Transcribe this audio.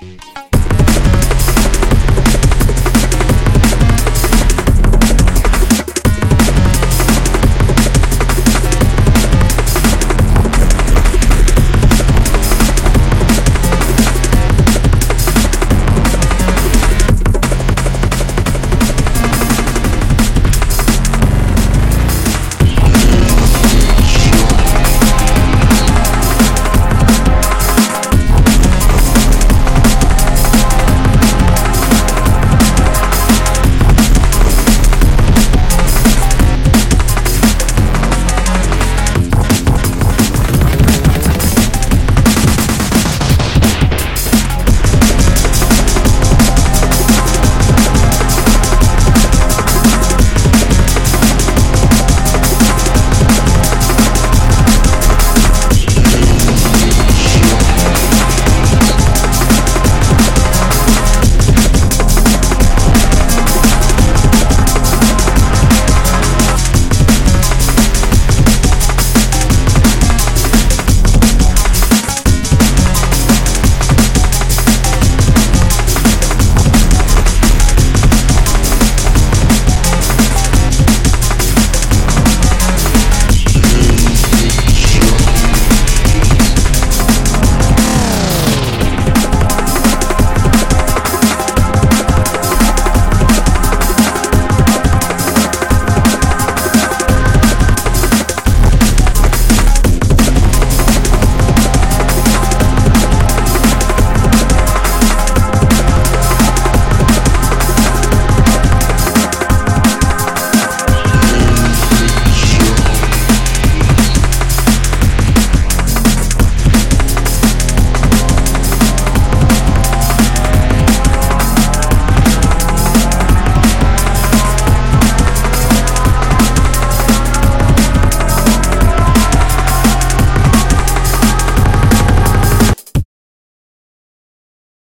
Bye.